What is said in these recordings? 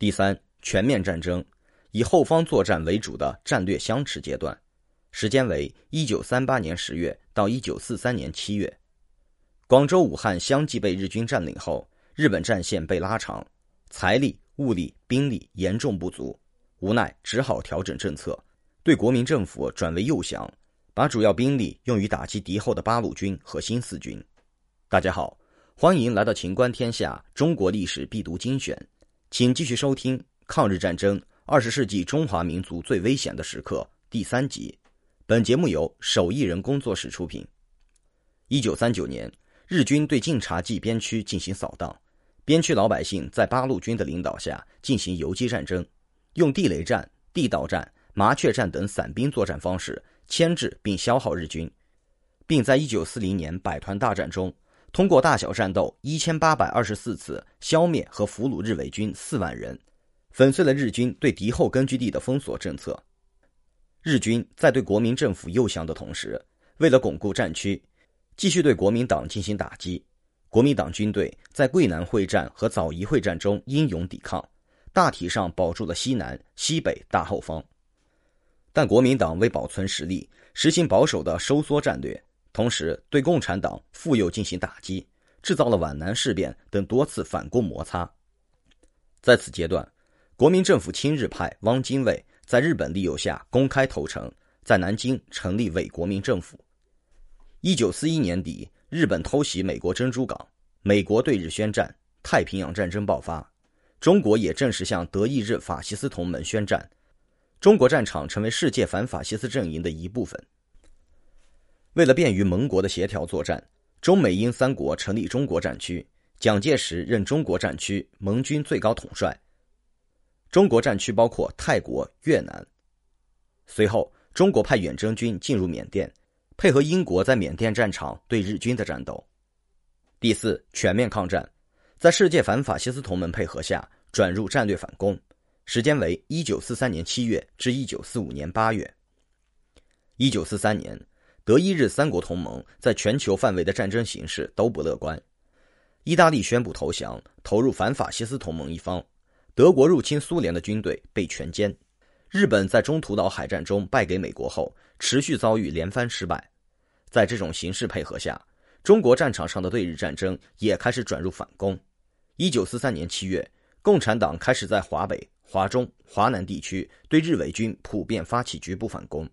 第三，全面战争，以后方作战为主的战略相持阶段，时间为一九三八年十月到一九四三年七月。广州、武汉相继被日军占领后，日本战线被拉长，财力、物力、兵力严重不足，无奈只好调整政策，对国民政府转为诱降，把主要兵力用于打击敌后的八路军和新四军。大家好，欢迎来到《秦观天下》中国历史必读精选，请继续收听《抗日战争二十世纪中华民族最危险的时刻》第三集。本节目由手艺人工作室出品。一九三九年。日军对晋察冀边区进行扫荡，边区老百姓在八路军的领导下进行游击战争，用地雷战、地道战、麻雀战等散兵作战方式牵制并消耗日军，并在一九四零年百团大战中，通过大小战斗一千八百二十四次消灭和俘虏日伪军四万人，粉碎了日军对敌后根据地的封锁政策。日军在对国民政府诱降的同时，为了巩固战区。继续对国民党进行打击，国民党军队在桂南会战和枣宜会战中英勇抵抗，大体上保住了西南、西北大后方。但国民党为保存实力，实行保守的收缩战略，同时对共产党复又进行打击，制造了皖南事变等多次反共摩擦。在此阶段，国民政府亲日派汪精卫在日本利诱下公开投诚，在南京成立伪国民政府。一九四一年底，日本偷袭美国珍珠港，美国对日宣战，太平洋战争爆发，中国也正式向德意日法西斯同盟宣战，中国战场成为世界反法西斯阵营的一部分。为了便于盟国的协调作战，中美英三国成立中国战区，蒋介石任中国战区盟军最高统帅。中国战区包括泰国、越南。随后，中国派远征军进入缅甸。配合英国在缅甸战场对日军的战斗。第四，全面抗战，在世界反法西斯同盟配合下转入战略反攻，时间为一九四三年七月至一九四五年八月。一九四三年，德意日三国同盟在全球范围的战争形势都不乐观，意大利宣布投降，投入反法西斯同盟一方；德国入侵苏联的军队被全歼；日本在中途岛海战中败给美国后，持续遭遇连番失败。在这种形势配合下，中国战场上的对日战争也开始转入反攻。一九四三年七月，共产党开始在华北、华中、华南地区对日伪军普遍发起局部反攻。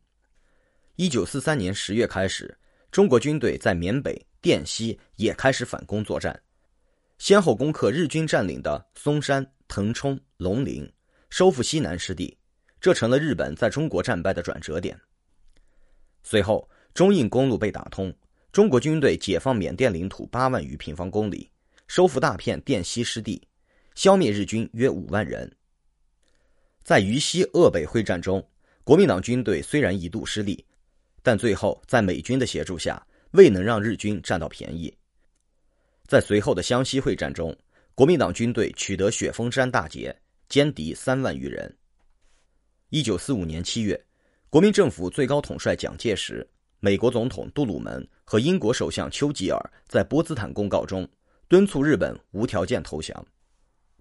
一九四三年十月开始，中国军队在缅北、滇西也开始反攻作战，先后攻克日军占领的松山、腾冲、龙陵，收复西南失地，这成了日本在中国战败的转折点。随后。中印公路被打通，中国军队解放缅甸领土八万余平方公里，收复大片滇西失地，消灭日军约五万人。在渝西鄂北会战中，国民党军队虽然一度失利，但最后在美军的协助下，未能让日军占到便宜。在随后的湘西会战中，国民党军队取得雪峰山大捷，歼敌三万余人。一九四五年七月，国民政府最高统帅蒋介石。美国总统杜鲁门和英国首相丘吉尔在波茨坦公告中敦促日本无条件投降。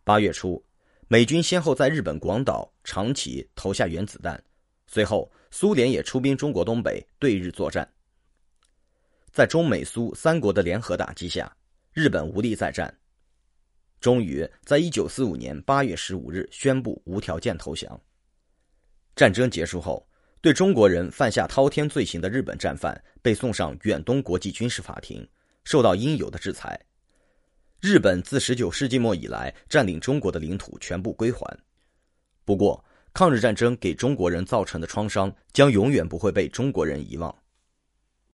八月初，美军先后在日本广岛、长崎投下原子弹，随后苏联也出兵中国东北对日作战。在中美苏三国的联合打击下，日本无力再战，终于在一九四五年八月十五日宣布无条件投降。战争结束后。对中国人犯下滔天罪行的日本战犯被送上远东国际军事法庭，受到应有的制裁。日本自十九世纪末以来占领中国的领土全部归还。不过，抗日战争给中国人造成的创伤将永远不会被中国人遗忘。